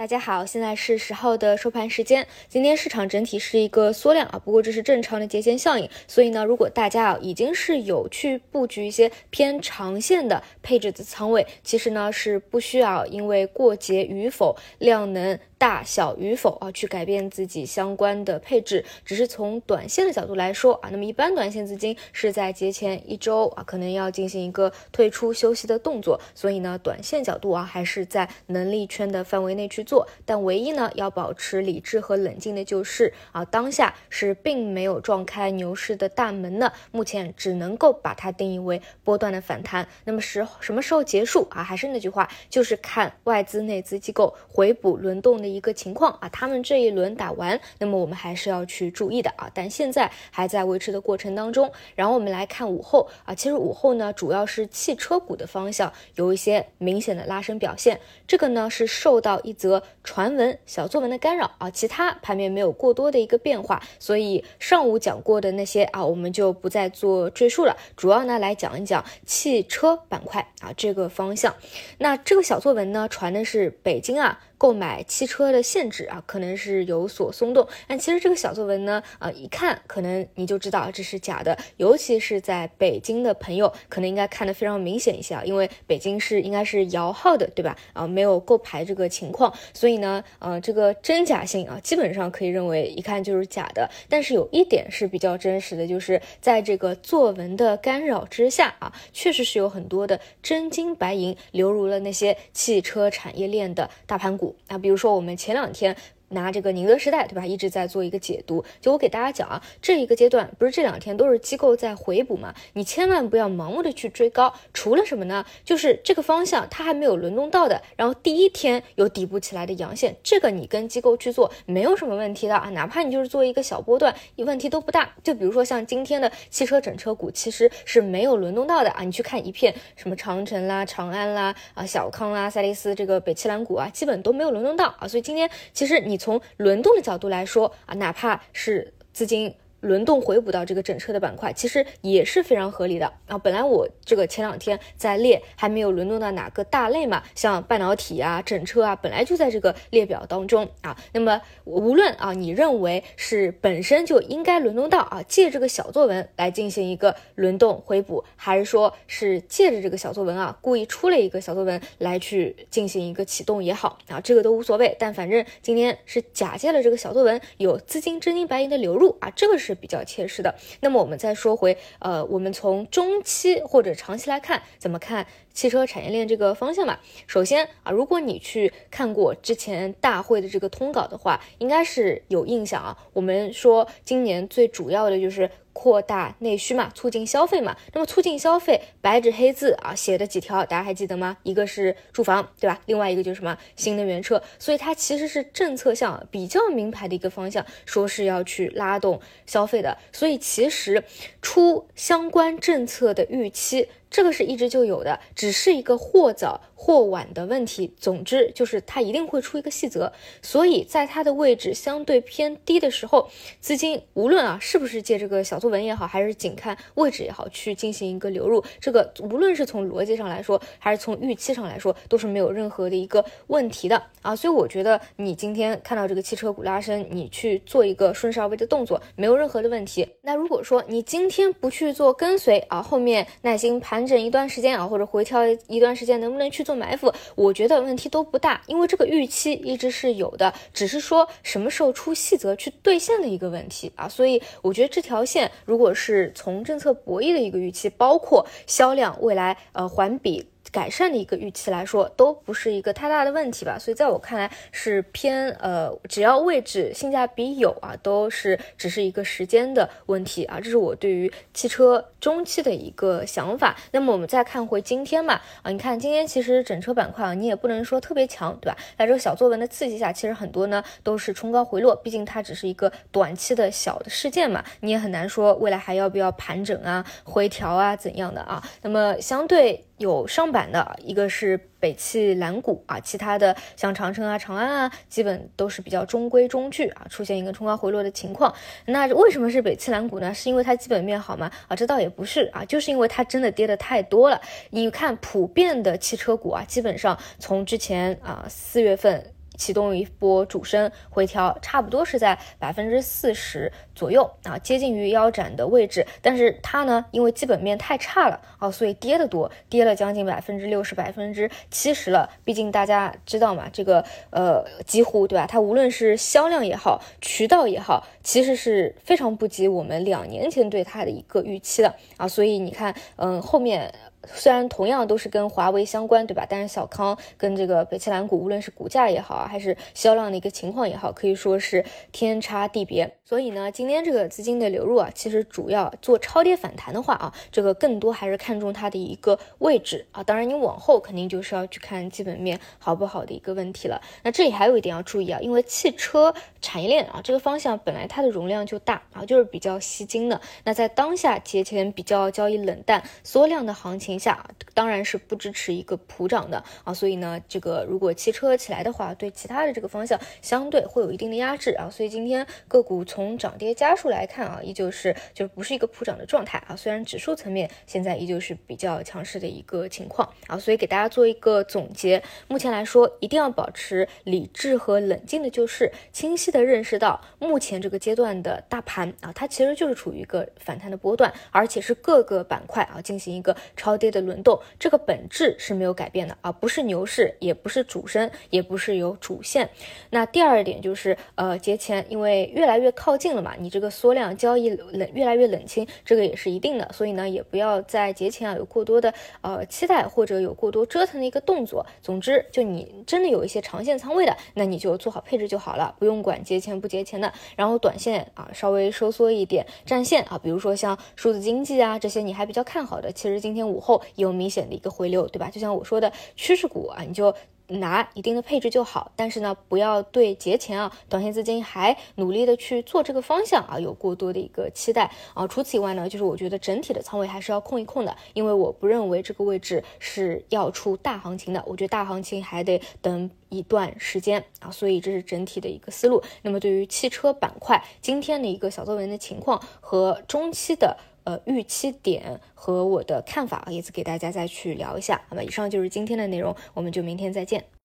大家好，现在是十号的收盘时间。今天市场整体是一个缩量啊，不过这是正常的节前效应。所以呢，如果大家啊已经是有去布局一些偏长线的配置的仓位，其实呢是不需要因为过节与否、量能大小与否啊去改变自己相关的配置。只是从短线的角度来说啊，那么一般短线资金是在节前一周啊可能要进行一个退出休息的动作。所以呢，短线角度啊还是在能力圈的范围内去。做，但唯一呢要保持理智和冷静的就是啊，当下是并没有撞开牛市的大门的，目前只能够把它定义为波段的反弹。那么时什么时候结束啊？还是那句话，就是看外资、内资机构回补轮动的一个情况啊。他们这一轮打完，那么我们还是要去注意的啊。但现在还在维持的过程当中。然后我们来看午后啊，其实午后呢主要是汽车股的方向有一些明显的拉升表现，这个呢是受到一则。传闻小作文的干扰啊，其他盘面没有过多的一个变化，所以上午讲过的那些啊，我们就不再做赘述了。主要呢来讲一讲汽车板块啊这个方向。那这个小作文呢传的是北京啊。购买汽车的限制啊，可能是有所松动。但其实这个小作文呢，啊，一看可能你就知道这是假的。尤其是在北京的朋友，可能应该看得非常明显一些啊，因为北京是应该是摇号的，对吧？啊，没有购牌这个情况，所以呢，呃，这个真假性啊，基本上可以认为一看就是假的。但是有一点是比较真实的，就是在这个作文的干扰之下啊，确实是有很多的真金白银流入了那些汽车产业链的大盘股。啊，比如说我们前两天。拿这个宁德时代，对吧？一直在做一个解读。就我给大家讲啊，这一个阶段不是这两天都是机构在回补嘛？你千万不要盲目的去追高。除了什么呢？就是这个方向它还没有轮动到的，然后第一天有底部起来的阳线，这个你跟机构去做没有什么问题的啊。哪怕你就是做一个小波段，问题都不大。就比如说像今天的汽车整车股，其实是没有轮动到的啊。你去看一片什么长城啦、长安啦、啊小康啦、赛力斯这个北汽蓝股啊，基本都没有轮动到啊。所以今天其实你。从轮动的角度来说啊，哪怕是资金。轮动回补到这个整车的板块，其实也是非常合理的啊。本来我这个前两天在列还没有轮动到哪个大类嘛，像半导体啊、整车啊，本来就在这个列表当中啊。那么无论啊，你认为是本身就应该轮动到啊，借这个小作文来进行一个轮动回补，还是说是借着这个小作文啊，故意出了一个小作文来去进行一个启动也好啊，这个都无所谓。但反正今天是假借了这个小作文，有资金真金白银的流入啊，这个是。是比较切实的。那么我们再说回，呃，我们从中期或者长期来看，怎么看汽车产业链这个方向吧？首先啊，如果你去看过之前大会的这个通稿的话，应该是有印象啊。我们说今年最主要的就是。扩大内需嘛，促进消费嘛。那么促进消费，白纸黑字啊写的几条，大家还记得吗？一个是住房，对吧？另外一个就是什么新能源车。所以它其实是政策向比较明牌的一个方向，说是要去拉动消费的。所以其实出相关政策的预期。这个是一直就有的，只是一个或早或晚的问题。总之就是它一定会出一个细则，所以在它的位置相对偏低的时候，资金无论啊是不是借这个小作文也好，还是仅看位置也好，去进行一个流入，这个无论是从逻辑上来说，还是从预期上来说，都是没有任何的一个问题的啊。所以我觉得你今天看到这个汽车股拉升，你去做一个顺势而为的动作，没有任何的问题。那如果说你今天不去做跟随啊，后面耐心盘。盘整一段时间啊，或者回调一段时间，能不能去做埋伏？我觉得问题都不大，因为这个预期一直是有的，只是说什么时候出细则去兑现的一个问题啊。所以我觉得这条线，如果是从政策博弈的一个预期，包括销量未来呃环比。改善的一个预期来说，都不是一个太大的问题吧，所以在我看来是偏呃，只要位置性价比有啊，都是只是一个时间的问题啊，这是我对于汽车中期的一个想法。那么我们再看回今天嘛，啊，你看今天其实整车板块啊，你也不能说特别强，对吧？在这个小作文的刺激下，其实很多呢都是冲高回落，毕竟它只是一个短期的小的事件嘛，你也很难说未来还要不要盘整啊、回调啊怎样的啊。那么相对。有上板的一个是北汽蓝谷啊，其他的像长城啊、长安啊，基本都是比较中规中矩啊，出现一个冲高回落的情况。那为什么是北汽蓝谷呢？是因为它基本面好吗？啊，这倒也不是啊，就是因为它真的跌的太多了。你看普遍的汽车股啊，基本上从之前啊四月份。启动一波主升回调，差不多是在百分之四十左右啊，接近于腰斩的位置。但是它呢，因为基本面太差了啊，所以跌得多，跌了将近百分之六十、百分之七十了。毕竟大家知道嘛，这个呃，几乎对吧？它无论是销量也好，渠道也好，其实是非常不及我们两年前对它的一个预期的啊。所以你看，嗯，后面。虽然同样都是跟华为相关，对吧？但是小康跟这个北汽蓝谷，无论是股价也好啊，还是销量的一个情况也好，可以说是天差地别。所以呢，今天这个资金的流入啊，其实主要做超跌反弹的话啊，这个更多还是看重它的一个位置啊。当然，你往后肯定就是要去看基本面好不好的一个问题了。那这里还有一点要注意啊，因为汽车产业链啊这个方向本来它的容量就大啊，就是比较吸金的。那在当下节前比较交易冷淡、缩量的行情下，当然是不支持一个普涨的啊。所以呢，这个如果汽车起来的话，对其他的这个方向相对会有一定的压制啊。所以今天个股从从涨跌家数来看啊，依旧是就是不是一个普涨的状态啊。虽然指数层面现在依旧是比较强势的一个情况啊，所以给大家做一个总结。目前来说，一定要保持理智和冷静的，就是清晰的认识到目前这个阶段的大盘啊，它其实就是处于一个反弹的波段，而且是各个板块啊进行一个超跌的轮动，这个本质是没有改变的啊，不是牛市，也不是主升，也不是有主线。那第二点就是呃，节前因为越来越靠。近了嘛？你这个缩量交易冷越来越冷清，这个也是一定的。所以呢，也不要在节前啊有过多的呃期待或者有过多折腾的一个动作。总之，就你真的有一些长线仓位的，那你就做好配置就好了，不用管节前不节前的。然后短线啊稍微收缩一点战线啊，比如说像数字经济啊这些你还比较看好的，其实今天午后也有明显的一个回流，对吧？就像我说的趋势股啊，你就。拿一定的配置就好，但是呢，不要对节前啊，短线资金还努力的去做这个方向啊，有过多的一个期待啊。除此以外呢，就是我觉得整体的仓位还是要控一控的，因为我不认为这个位置是要出大行情的，我觉得大行情还得等一段时间啊。所以这是整体的一个思路。那么对于汽车板块今天的一个小作文的情况和中期的。呃，预期点和我的看法，也是给大家再去聊一下。那么，以上就是今天的内容，我们就明天再见。